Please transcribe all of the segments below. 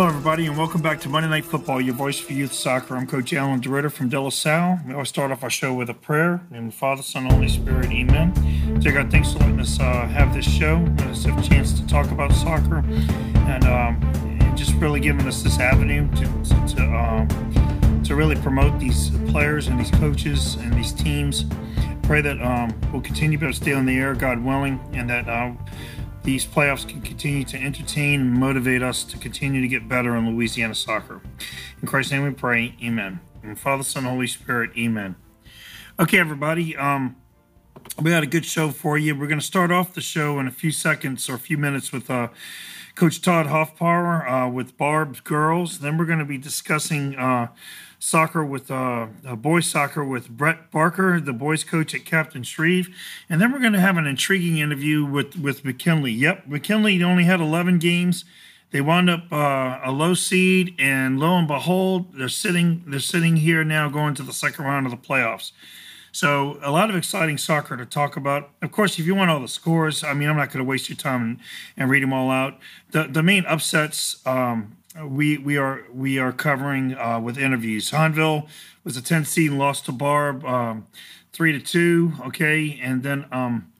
Hello, everybody, and welcome back to Monday Night Football, your voice for youth soccer. I'm Coach Alan DeRitter from De La Salle. We always start off our show with a prayer in the Father, Son, Holy Spirit. Amen. Dear God, thanks for letting us uh, have this show, let us have a chance to talk about soccer, and, um, just really giving us this avenue to to, to, um, to really promote these players and these coaches and these teams. Pray that um, we'll continue to stay on the air, God willing, and that. Uh, these playoffs can continue to entertain and motivate us to continue to get better in Louisiana soccer. In Christ's name we pray, amen. And Father, Son, Holy Spirit, amen. Okay, everybody, um, we had a good show for you. We're going to start off the show in a few seconds or a few minutes with uh, Coach Todd Hoffpauir uh, with Barbe's Girls. Then we're going to be discussing uh, soccer with uh, uh, boys soccer with Brett Barker, the boys coach at Captain Shreve, and then we're going to have an intriguing interview with with McKinley. Yep, McKinley only had 11 games. They wound up uh, a low seed, and lo and behold, they're sitting they're sitting here now, going to the second round of the playoffs. So a lot of exciting soccer to talk about. Of course, if you want all the scores, I mean, I'm not going to waste your time and, and read them all out. The the main upsets um, we we are we are covering uh, with interviews. Hahnville was a 10 seed and lost to Barbe um, three to two. Okay, and then um,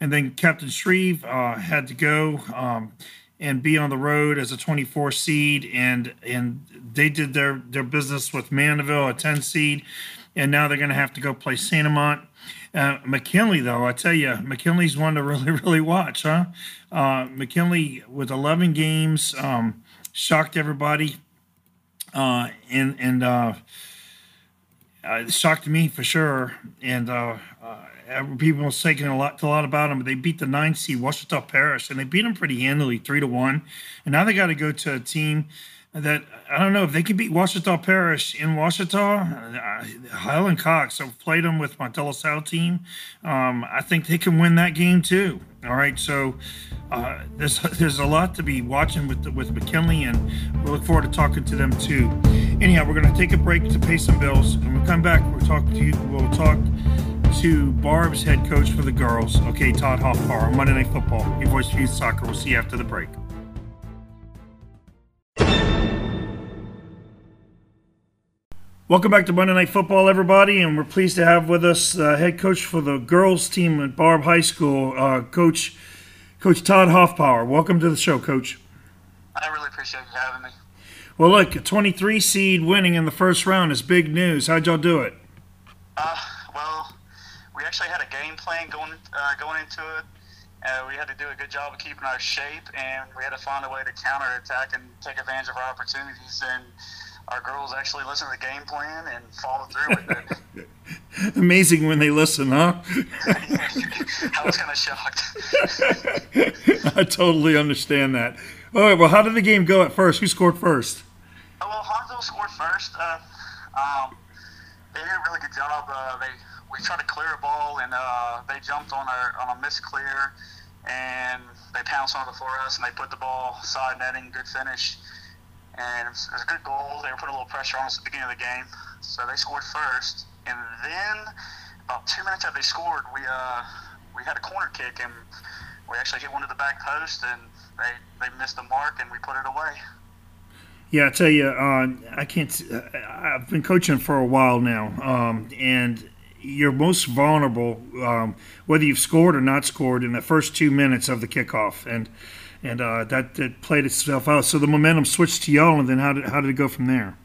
and then Captain Shreve uh, had to go um, and be on the road as a 24 seed, and and they did their their business with Mandeville, a 10 seed, and now they're going to have to go play St. Amant. Uh, McKinley, though, I tell you, McKinley's one to really, really watch, huh? Uh, McKinley with 11 games, um, shocked everybody, uh, and and uh, uh, shocked me for sure. And uh, uh, people was taking a lot a lot about them. But they beat the nine seed Ouachita Parish, and they beat them pretty handily, three to one. And now they got to go to a team that I don't know if they can beat Ouachita Parish in Ouachita. Uh, Helen Cox, I've played them with my La team. Um, I think they can win that game too. All right, so uh, there's there's a lot to be watching with with McKinley, and we look forward to talking to them too. Anyhow, we're going to take a break to pay some bills, and we come back, we'll talk to you. We'll talk to Barbe's head coach for the girls. Okay, Todd Hoffpauir, Monday Night Football. Your voice for youth soccer. We'll see you after the break. Welcome back to Monday Night Football, everybody, and we're pleased to have with us uh, head coach for the girls team at Barbe High School, uh, Coach Coach Todd Hoffpauir. Welcome to the show, Coach. I really appreciate you having me. Well, look, a 23 seed winning in the first round is big news. How'd y'all do it? Uh, well, we actually had a game plan going uh, going into it. Uh, we had to do a good job of keeping our shape, and we had to find a way to counter attack and take advantage of our opportunities. And our girls actually listen to the game plan and follow through with it. Amazing when they listen, huh? I was kind of shocked. I totally understand that. All right, well, how did the game go at first? Who scored first? Oh, well, Hahnville scored first. Uh, um, they did a really good job. Uh, they we tried to clear a ball, and uh, they jumped on a on a miss clear, and they pounced on it for us, and they put the ball side netting, good finish and it was, a good goal. They were putting a little pressure on us at the beginning of the game, so they scored first. And then about two minutes after they scored, we uh, we had a corner kick, and we actually hit one to the back post, and they they missed the mark, and we put it away. Yeah, I tell you, uh, I can't. I've been coaching for a while now, um, and you're most vulnerable um, whether you've scored or not scored in the first two minutes of the kickoff, and and uh, that, played itself out. So the momentum switched to y'all, and then how did how did it go from there?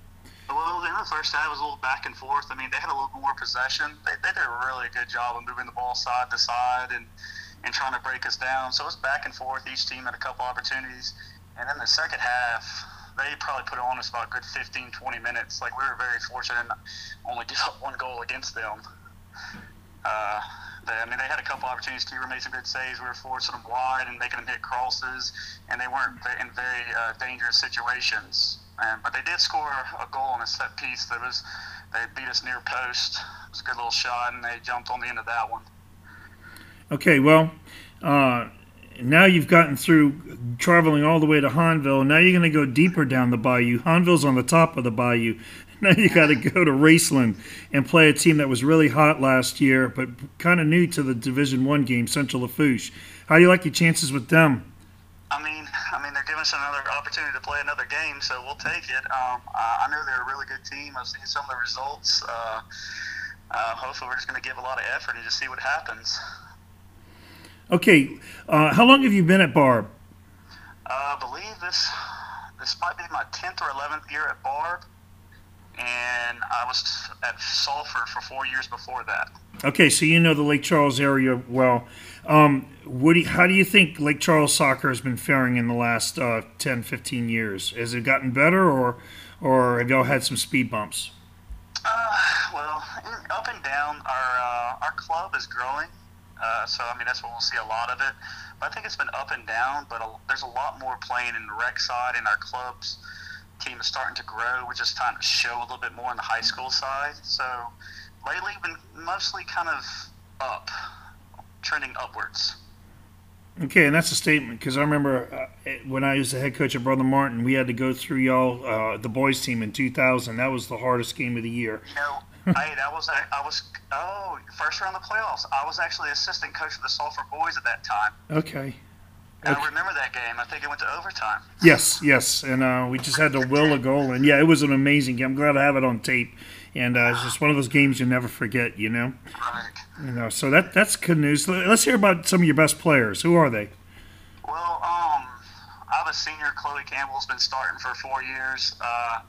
Well, in the first half, it was a little back and forth. I mean, they had a little more possession. They, they did a really good job of moving the ball side to side and and trying to break us down. So it was back and forth. Each team had a couple opportunities, and then the second half, they probably put on us about a good 15, 20 minutes. Like we were very fortunate and only give up one goal against them. Uh, I mean, they had a couple opportunities. Keeper made some good saves. We were forcing them wide and making them hit crosses, and they weren't in very uh, dangerous situations. And, but they did score a goal on a set piece that was they beat us near post. It was a good little shot, and they jumped on the end of that one. Okay, well, uh, now you've gotten through traveling all the way to Hahnville. Now you're going to go deeper down the bayou. Hahnville's on the top of the bayou. Now you got to go to Raceland and play a team that was really hot last year, but kind of new to the Division One game, Central Lafourche. How do you like your chances with them? I mean, I mean, they're giving us another opportunity to play another game, so we'll take it. Um, I know they're a really good team. I've seen some of the results. Uh, uh, hopefully, we're just going to give a lot of effort and just see what happens. Okay, uh, how long have you been at Barbe? Uh, I believe this this might be my tenth or eleventh year at Barbe, and I was at Sulphur for four years before that. Okay, so you know the Lake Charles area well. Um, what do you, how do you think Lake Charles soccer has been faring in the last uh, 10, 15 years? Has it gotten better, or or have y'all had some speed bumps? Uh, well, up and down. Our uh, our club is growing. Uh, so I mean that's what we'll see a lot of it. But I think it's been up and down. But a, there's a lot more playing in the rec side, and our club's team is starting to grow. We're just trying to show a little bit more on the high school side. So lately, been mostly kind of up, trending upwards. Okay, and that's a statement because I remember uh, when I was the head coach at Brother Martin, we had to go through y'all uh, the boys team in 2000. That was the hardest game of the year. You know, hey, that was I was oh first round of the playoffs. I was actually assistant coach for the Sulphur boys at that time. Okay. And I remember that game. I think it went to overtime. Yes, yes, and uh, we just had to will a goal, and yeah, it was an amazing game. I'm glad I have it on tape, and uh, it's just one of those games you never forget. You know. Right. You know, so that that's good news. Let's hear about some of your best players. Who are they? Well, um, I have a senior. Chloe Campbell's been starting for four years. Uh,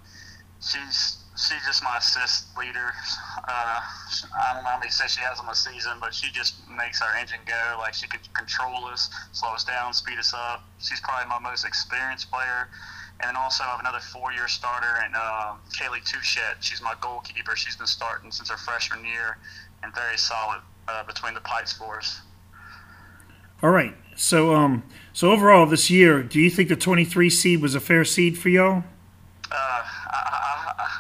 she's she's just my assist leader. Uh, I don't know how many assists she has on the season, but she just makes our engine go. Like she could control us, slow us down, speed us up. She's probably my most experienced player. And then also I have another four-year starter, and uh, Kaylee Touchette. She's my goalkeeper. She's been starting since her freshman year, and very solid uh, between the pipes for us. All right. So, um, so overall this year, do you think the 23 seed was a fair seed for y'all? Uh,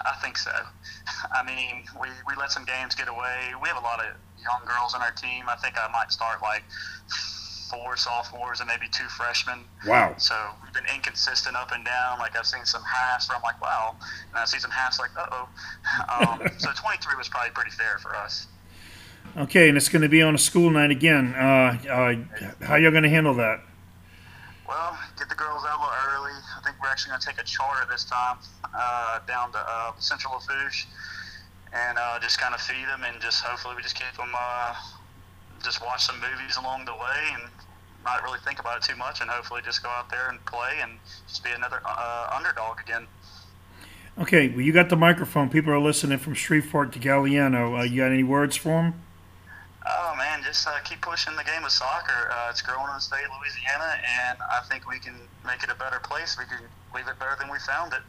I, think so. I mean, we, we let some games get away. We have a lot of young girls on our team. I think I might start like four sophomores and maybe two freshmen. Wow. So we've been inconsistent up and down. Like I've seen some halves where I'm like, wow. And I see some halves like, uh oh. Um, so 23 was probably pretty fair for us. Okay, and it's going to be on a school night again. Uh, uh, how y'all going to handle that? Well, get the girls out a little early. We're actually going to take a charter this time uh, down to uh, Central Lafourche and uh, just kind of feed them and just hopefully we just keep them, uh, just watch some movies along the way and not really think about it too much and hopefully just go out there and play and just be another uh, underdog again. Okay, well, you got the microphone. People are listening from Shreveport to Galliano. Uh, you got any words for them? Oh man, just uh, keep pushing the game of soccer. Uh, it's growing in the state of Louisiana, and I think we can make it a better place. We can leave it better than we found it.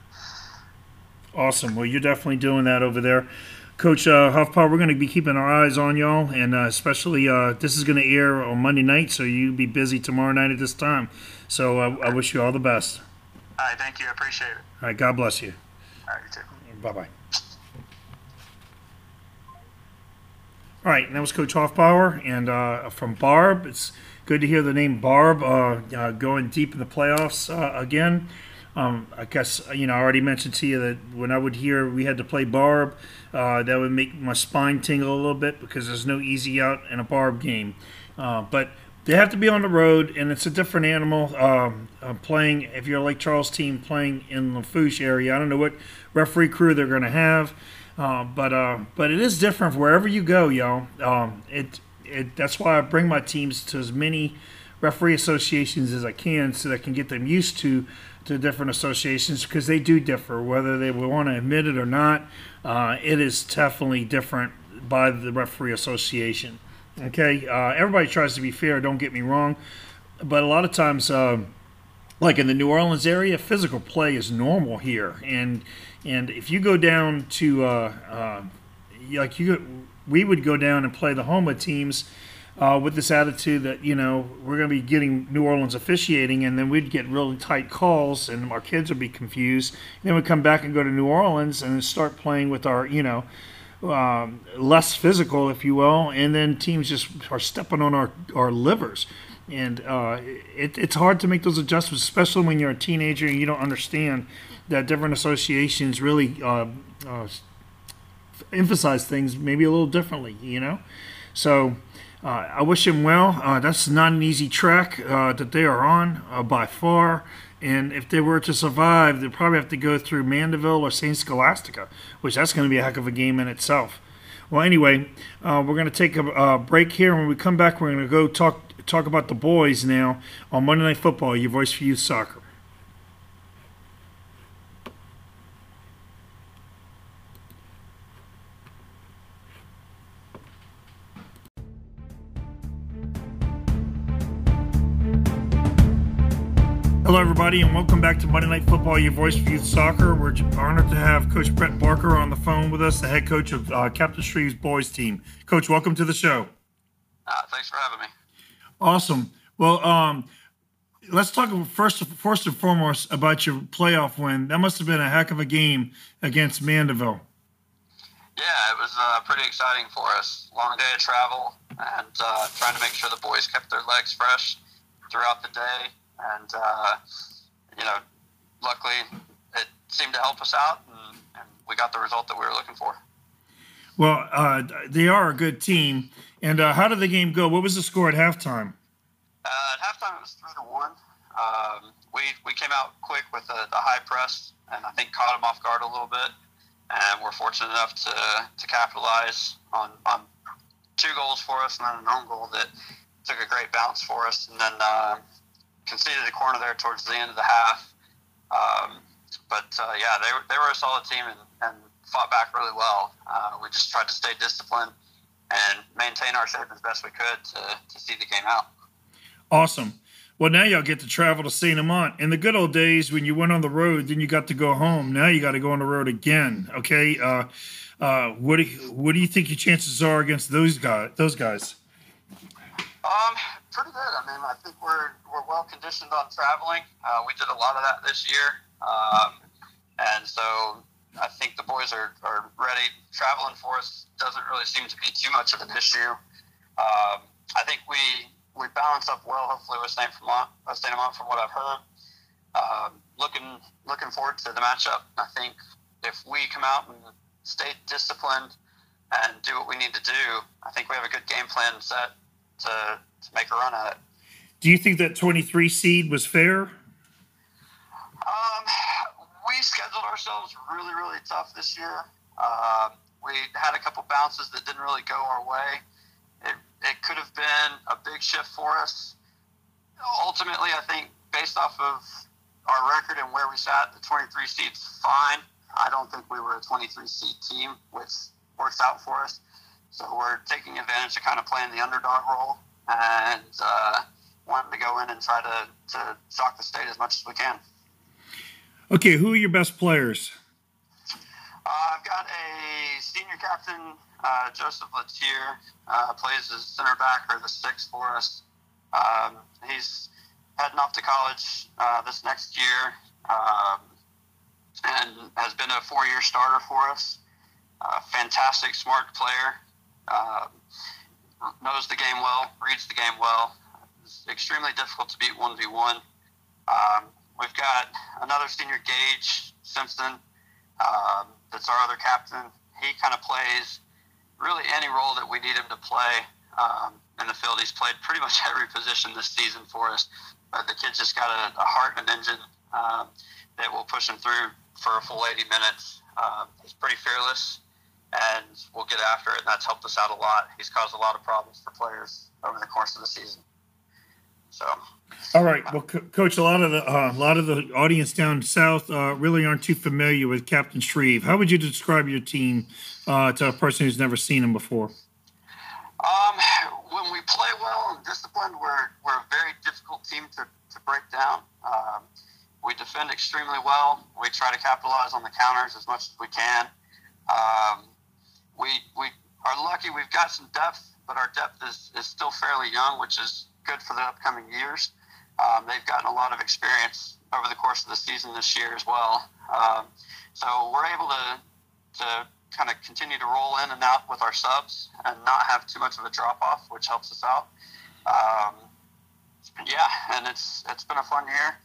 Awesome. Well, you're definitely doing that over there. Coach uh, Hoffpauir, we're going to be keeping our eyes on y'all, and uh, especially uh, this is going to air on Monday night, so you'll be busy tomorrow night at this time. So uh, I wish you all the best. All right, thank you. I appreciate it. All right, God bless you. All right, you too. Bye bye. All right, and that was Coach Hoffpauir, and uh, from Barbe. It's good to hear the name Barbe uh, uh, going deep in the playoffs uh, again. Um, I guess you know I already mentioned to you that when I would hear we had to play Barbe, uh, that would make my spine tingle a little bit because there's no easy out in a Barbe game. Uh, but they have to be on the road, and it's a different animal. Um, playing if you're a Lake Charles team playing in the Lafourche area, I don't know what referee crew they're going to have. Uh, but uh, but it is different wherever you go, y'all. Um, it it that's why I bring my teams to as many referee associations as I can, so that I can get them used to to different associations because they do differ, whether they want to admit it or not. Uh, it is definitely different by the referee association. Okay, uh, everybody tries to be fair. Don't get me wrong, but a lot of times, uh, like in the New Orleans area, physical play is normal here, and and if you go down to uh, uh, like you, we would go down and play the Houma teams. uh, with this attitude that you know we're going to be getting New Orleans officiating, and then we'd get really tight calls, and our kids would be confused. And then we'd come back and go to New Orleans and start playing with our you know um, less physical, if you will, and then teams just are stepping on our our livers. And uh, it, it's hard to make those adjustments, especially when you're a teenager and you don't understand that different associations really uh, uh, emphasize things maybe a little differently, you know? So uh, I wish him well. Uh, that's not an easy track uh, that they are on uh, by far. And if they were to survive, they'd probably have to go through Mandeville or St. Scholastica, which that's going to be a heck of a game in itself. Well, anyway, we're going to take a, a break here. When we come back, we're going to go talk talk about the boys now on Monday Night Football, your voice for youth soccer. Hello, everybody, and welcome back to Monday Night Football, your voice for youth soccer. We're honored to have Coach Brett Barker on the phone with us, the head coach of uh, Captain Shreve's boys team. Coach, welcome to the show. Uh, thanks for having me. Awesome. Well, um, let's talk first, first and foremost about your playoff win. That must have been a heck of a game against Mandeville. Yeah, it was uh, pretty exciting for us. Long day of travel and uh, trying to make sure the boys kept their legs fresh throughout the day and uh, you know, luckily it seemed to help us out, and, and, we got the result that we were looking for. Well, uh, they are a good team. And uh, how did the game go? What was the score at halftime? Uh, at halftime, it was three to one. Um, we we came out quick with a, a, high press, and I think caught them off guard a little bit. And we're fortunate enough to to capitalize on on two goals for us, and then an own goal that took a great bounce for us. And then uh, conceded a corner there towards the end of the half. Um, but uh, yeah, they were, they were a solid team and, and fought back really well. Uh, we just tried to stay disciplined and maintain our shape as best we could to, to see the game out. Awesome. Well, now y'all get to travel to St. Amant. In the good old days, when you went on the road, then you got to go home. Now you got to go on the road again. Okay. Uh, uh, what do you, what do you think your chances are against those guys? Those guys. Um, pretty good. I mean, I think we're we're well conditioned on traveling. Uh, we did a lot of that this year, um, and so I think the boys are, are ready. Traveling for us doesn't really seem to be too much of an issue. Um, I think we we balance up well. Hopefully, with Saint Amant, with Saint Amant, from what I've heard. Um, looking looking forward to the matchup. I think if we come out and stay disciplined and do what we need to do, I think we have a good game plan set to to make a run at it. Do you think that 23 seed was fair? Um, we scheduled ourselves really, really tough this year. Uh, we had a couple bounces that didn't really go our way. It, it could have been a big shift for us. Ultimately, I think based off of our record and where we sat, the 23 seed's fine. I don't think we were a 23 seed team, which works out for us. So we're taking advantage of kind of playing the underdog role and uh, wanting to go in and try to, to shock the state as much as we can. Okay, who are your best players? Uh, I've got a senior captain, uh, Joseph Latier, uh, plays as center back or the six for us. Um, he's heading off to college uh, this next year um, and has been a four year starter for us. fantastic, smart player. Um, knows the game well, reads the game well. It's extremely difficult to beat 1v1. Um, we've got another senior, Gage Simpson, um, that's our other captain. He kind of plays really any role that we need him to play um, in the field. He's played pretty much every position this season for us. But the kid's just got a, a heart and an engine um, that will push him through for a full 80 minutes. Uh, he's pretty fearless and we'll get after it. And that's helped us out a lot. He's caused a lot of problems for players over the course of the season. So. All right, well, Co- Coach, a lot of the uh, a lot of the audience down south uh, really aren't too familiar with Captain Shreve. How would you describe your team uh, to a person who's never seen him before? Um, when we play well and disciplined, we're we're a very difficult team to, to break down. Um, we defend extremely well. We try to capitalize on the counters as much as we can. Um, we we are lucky. We've got some depth but our depth is, is still fairly young, which is good for the upcoming years. Um, they've gotten a lot of experience over the course of the season this year as well. Um, so we're able to to kind of continue to roll in and out with our subs and not have too much of a drop off, which helps us out. Um, yeah, and it's it's been a fun year.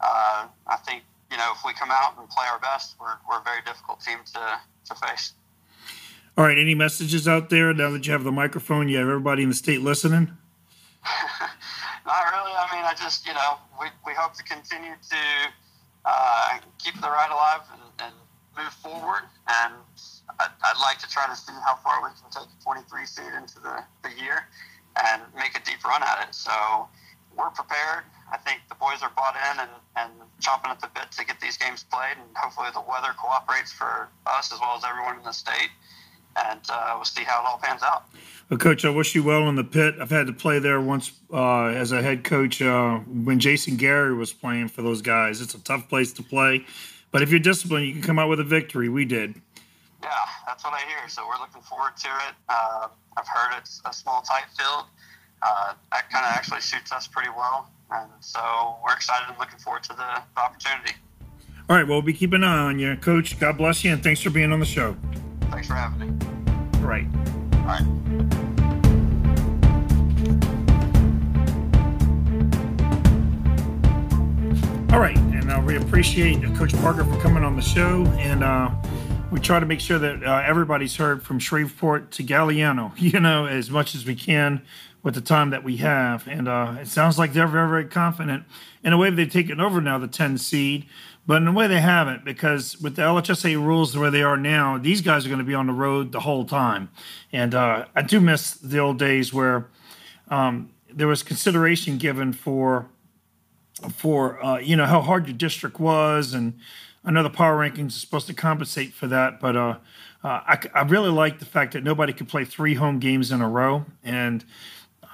Uh, I think you know if we come out and play our best, we're, we're a very difficult team to, to face. All right, any messages out there now that you have the microphone? You have everybody in the state listening. Not really. I mean, I just you know we, we hope to continue to uh, keep the ride alive and, and move forward. And I'd, I'd, like to try to see how far we can take a 23 seed into the, the year and make a deep run at it. So we're prepared. I think the boys are bought in and, and chomping at the bit to get these games played, and hopefully the weather cooperates for us as well as everyone in the state. And uh, we'll see how it all pans out. Well, Coach, I wish you well in the pit. I've had to play there once uh, as a head coach uh, when Jason Gary was playing for those guys. It's a tough place to play, but if you're disciplined, you can come out with a victory. We did. Yeah, that's what I hear. So we're looking forward to it. Uh, I've heard it's a small, tight field. Uh, that kind of actually suits us pretty well, and so we're excited and looking forward to the, the opportunity. All right, well, we'll be keeping an eye on you, Coach. God bless you, and thanks for being on the show. Thanks for having me. All right. All right. All right, and uh, we appreciate Coach Parker for coming on the show, and uh, we try to make sure that uh, everybody's heard from Shreveport to Galliano, you know, as much as we can with the time that we have. And uh, it sounds like they're very, very confident. In a way, they've taken over now the 10 seed, but in a way, they haven't because with the LHSA rules the way they are now, these guys are going to be on the road the whole time. And uh, I do miss the old days where um, there was consideration given for for uh, you know how hard your district was, and I know the power rankings are supposed to compensate for that, but uh, uh, I, I, really like the fact that nobody could play three home games in a row, and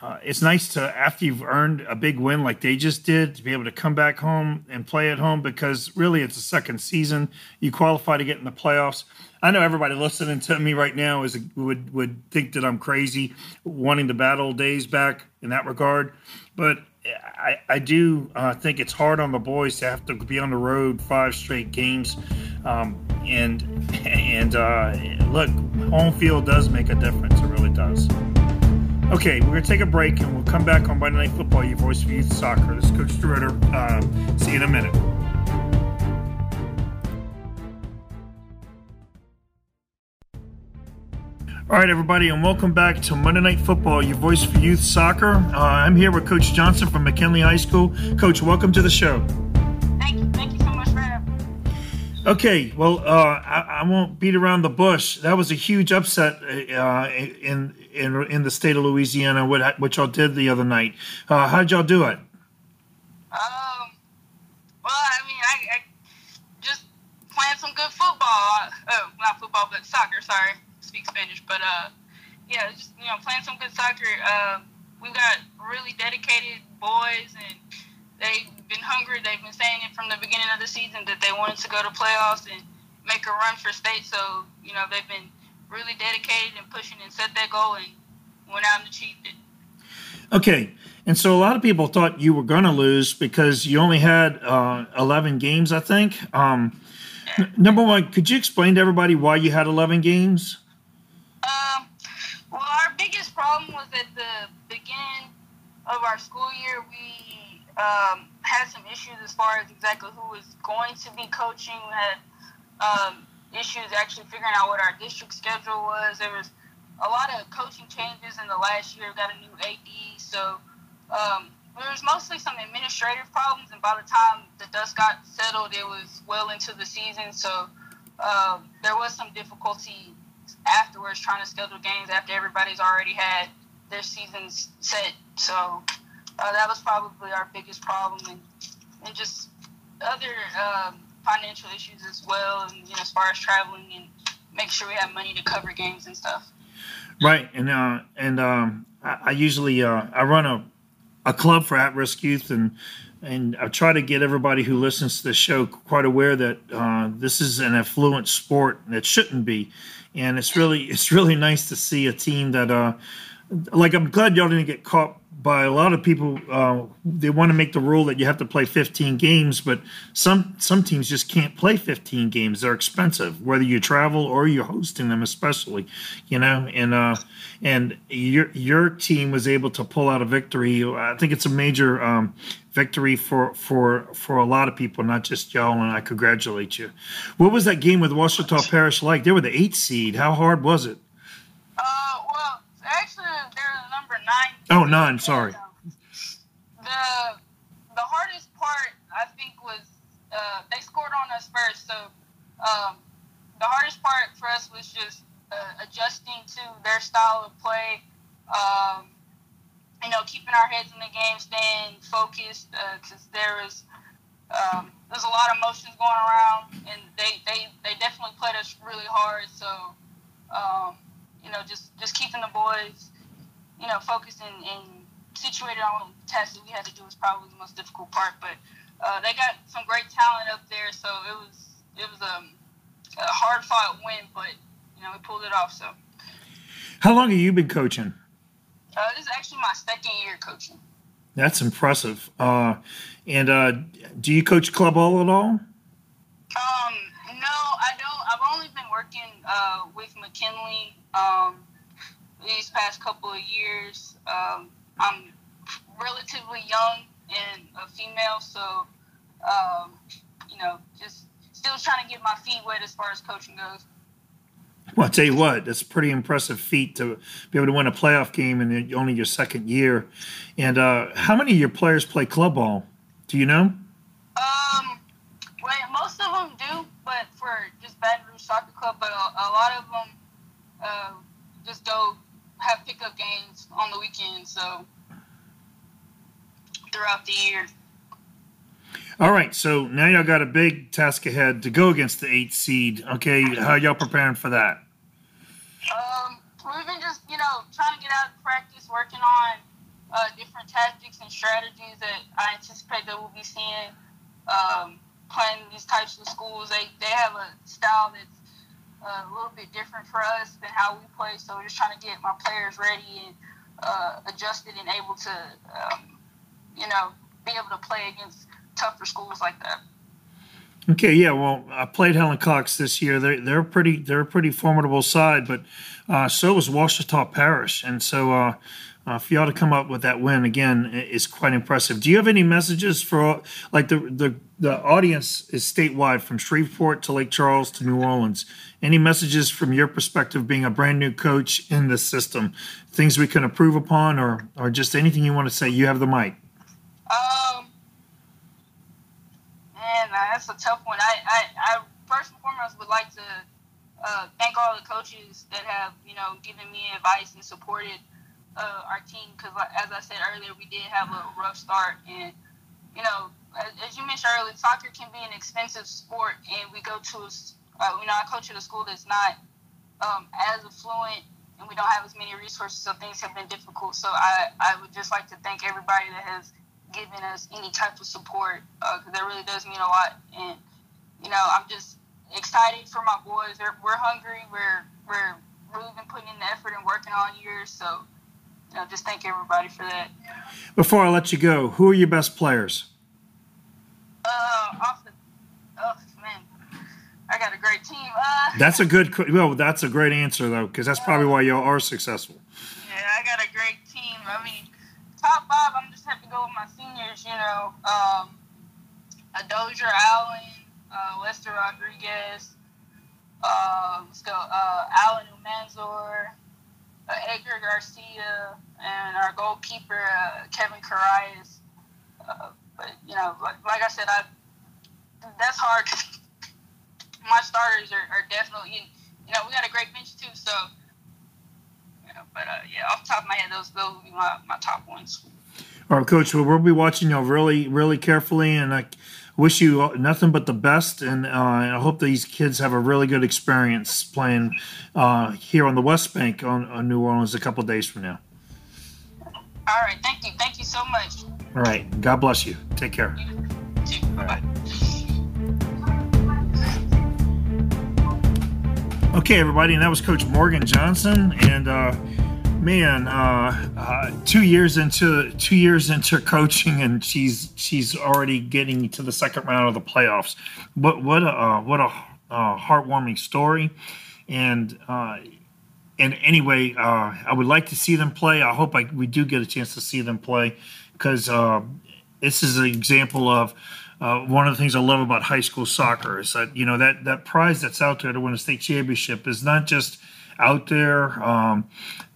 uh, it's nice to after you've earned a big win like they just did to be able to come back home and play at home because really it's a second season. You qualify to get in the playoffs. I know everybody listening to me right now is would would think that I'm crazy wanting the bad old days back in that regard, but I, I do uh, think it's hard on the boys to have to be on the road five straight games, um, and and uh, look, home field does make a difference. It really does. Okay, we're gonna take a break and we'll come back on Monday Night Football. Your voice for youth soccer. This is Coach Dritter. Uh, see you in a minute. All right, everybody, and welcome back to Monday Night Football, your voice for youth soccer. Uh, I'm here with Coach Johnson from McKinley High School. Coach, welcome to the show. Okay, well, uh, I, I, won't beat around the bush. That was a huge upset uh, in in in the state of Louisiana, what what y'all did the other night. Uh, how'd y'all do it? Um, well, I mean, I, I just playing some good football. Oh, not football, but soccer. Sorry speak Spanish, but uh, yeah, just you know, playing some good soccer. Uh, we've got really dedicated boys, and they've been hungry. They've been saying it from the beginning of the season that they wanted to go to playoffs and make a run for state. So you know, they've been really dedicated and pushing and set that goal and went out and achieved it. Okay. And so a lot of people thought you were going to lose because you only had uh, 11 games, I think. Um, n- number one, could you explain to everybody why you had 11 games? Um, well, our biggest problem was at the beginning of our school year. We um, had some issues as far as exactly who was going to be coaching. We had um, issues actually figuring out what our district schedule was. There was a lot of coaching changes in the last year. We got a new AD, so um, there was mostly some administrative problems. And by the time the dust got settled, it was well into the season. So um, there was some difficulty afterwards trying to schedule games after everybody's already had their seasons set. So uh, that was probably our biggest problem, and and just other um, financial issues as well, and you know as far as traveling and make sure we have money to cover games and stuff. Right, and uh, and um, I, I usually uh, I run a a club for at risk youth and and I try to get everybody who listens to the show quite aware that uh, this is an affluent sport that shouldn't be and it's really it's really nice to see a team that uh like I'm glad y'all didn't get caught by a lot of people. Uh, they want to make the rule that you have to play 15 games, but some some teams just can't play 15 games. They're expensive, whether you travel or you're hosting them, especially. You know, and uh, and your your team was able to pull out a victory. I think it's a major um, victory for for for a lot of people, not just y'all. And I congratulate you. What was that game with Ouachita Parish like? They were the eight seed. How hard was it? Oh, nine. Sorry. The the hardest part, I think, was uh, they scored on us first. So um, the hardest part for us was just uh, adjusting to their style of play. Um, you know, keeping our heads in the game, staying focused, because uh, there was um, there's a lot of emotions going around, and they, they, they definitely played us really hard. So, um, you know, just just keeping the boys you know, focused and, and situated on the test that we had to do was probably the most difficult part. But uh, they got some great talent up there, so it was it was um, a hard fought win, but you know we pulled it off. So. How long have you been coaching? Uh, this is actually my second year coaching. That's impressive. Uh, and uh, do you coach club all at all? Um, no, I don't. I've only been working uh, with McKinley. Um, these past couple of years. Um, I'm relatively young and a female, so um, you know, just still trying to get my feet wet as far as coaching goes. Well, I'll tell you what, that's a pretty impressive feat to be able to win a playoff game in only your second year. And uh, how many of your players play club ball? Do you know? Um, well, most of them do, but for just Baton Rouge Soccer Club, but a, a lot of them uh, just go have pickup games on the weekends, so throughout the year. All right, so now y'all got a big task ahead to go against the eight seed. Okay, how y'all preparing for that? Um, we've been just you know trying to get out of practice, working on uh, different tactics and strategies that I anticipate that we'll be seeing. Um, playing these types of schools, they they have a style that's uh, a little bit different for us than how we play. So we're just trying to get my players ready and uh, adjusted and able to, um, you know, be able to play against tougher schools like that. Okay, yeah. Well, I played Helen Cox this year. They're they're pretty they're a pretty formidable side, but uh, so was Ouachita Parish, and so uh, uh, for y'all to come up with that win again is quite impressive. Do you have any messages for like the the the audience is statewide from Shreveport to Lake Charles to New Orleans? Any messages from your perspective, being a brand new coach in this system, things we can improve upon, or or just anything you want to say? You have the mic. Um, man, that's a tough one. I I, I first and foremost would like to uh, thank all the coaches that have you know given me advice and supported uh, our team because, as I said earlier, we did have a rough start, and you know, as, as you mentioned earlier, soccer can be an expensive sport, and we go to, uh, you know, I coach at a school that's not um, as affluent, and we don't have as many resources, so things have been difficult. So I, I would just like to thank everybody that has given us any type of support because uh, that really does mean a lot, and you know, I'm just excited for my boys. They're, we're hungry. We're we're really been putting in the effort and working all year, so know, just thank everybody for that. Before I let you go, who are your best players? Uh, off the, oh man, I got a great team. Uh, that's a good. Well, that's a great answer though, because that's probably why y'all are successful. Yeah, I got a great team. I mean, top five. I'm just have to go with my seniors. You know, um, Adoja Allen, uh, Lester Rodriguez. Uh, let's go. Uh, Alan Umanzor, uh, Edgar Garcia and our goalkeeper uh, Kevin Carayas. Uh, but you know, like, like, I said, I that's hard. My starters are, are, definitely, you know, we got a great bench too. So, you know, but uh, yeah, off the top of my head, those those would be my, my top ones. All right, Coach. Well, we'll be watching y'all really, really carefully, and I wish you nothing but the best. And uh, I hope these kids have a really good experience playing uh, here on the West Bank on, on New Orleans a couple days from now. All right. Thank you. Thank you so much. All right. God bless you. Take care. You All right. Okay, everybody, and that was Coach Morgan Johnson, and uh, Man, uh, uh, two years into two years into coaching, and she's she's already getting to the second round of the playoffs. What what a uh, what a uh, heartwarming story, and uh, and anyway, uh, I would like to see them play. I hope I, we do get a chance to see them play because this is an example of uh, one of the things I love about high school soccer is that you know that that prize that's out there to win a state championship is not just out there um,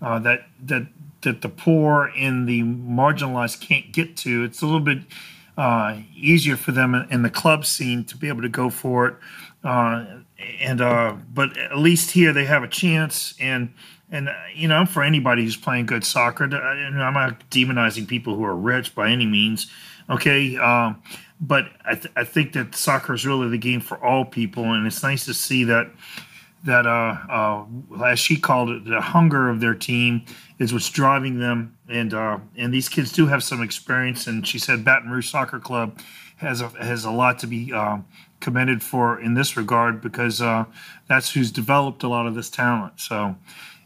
uh, that that that the poor and the marginalized can't get to. It's a little bit uh, easier for them in the club scene to be able to go for it. Uh, and uh, but at least here they have a chance and. And you know, for anybody who's playing good soccer, I'm not demonizing people who are rich by any means. Okay, um, but I, th- I think that soccer is really the game for all people, and it's nice to see that that uh, uh, as she called it, the hunger of their team is what's driving them, and uh, and these kids do have some experience. And she said Baton Rouge Soccer Club has a, has a lot to be uh, commended for in this regard because uh, that's who's developed a lot of this talent. So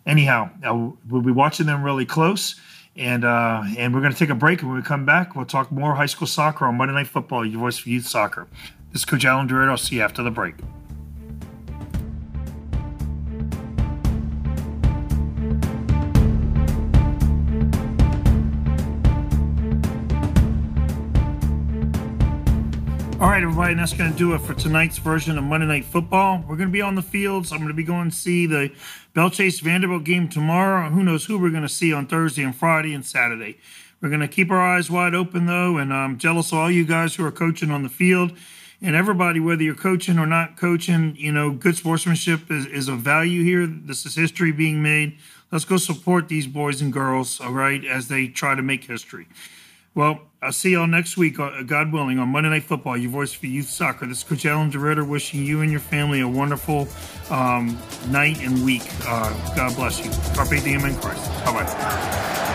anyhow, uh, we'll be watching them really close. And and we're going to take a break. And when we come back, we'll talk more high school soccer on Monday Night Football, your voice for youth soccer. This is Coach Alan Dorado. I'll see you after the break. All right, everybody, and that's going to do it for tonight's version of Monday Night Football. We're going to be on the fields. I'm going to be going to see the Belle Chasse Vandebilt game tomorrow. Who knows who we're going to see on Thursday and Friday and Saturday. We're going to keep our eyes wide open, though, and I'm jealous of all you guys who are coaching on the field. And everybody, whether you're coaching or not coaching, you know, good sportsmanship is, is a value here. This is history being made. Let's go support these boys and girls, all right, as they try to make history. Well, I'll see y'all next week, uh, God willing, on Monday Night Football, your voice for youth soccer. This is Coach Alan DeRitter wishing you and your family a wonderful um, night and week. Uh, God bless you. Carpe diem in Christ. Bye bye.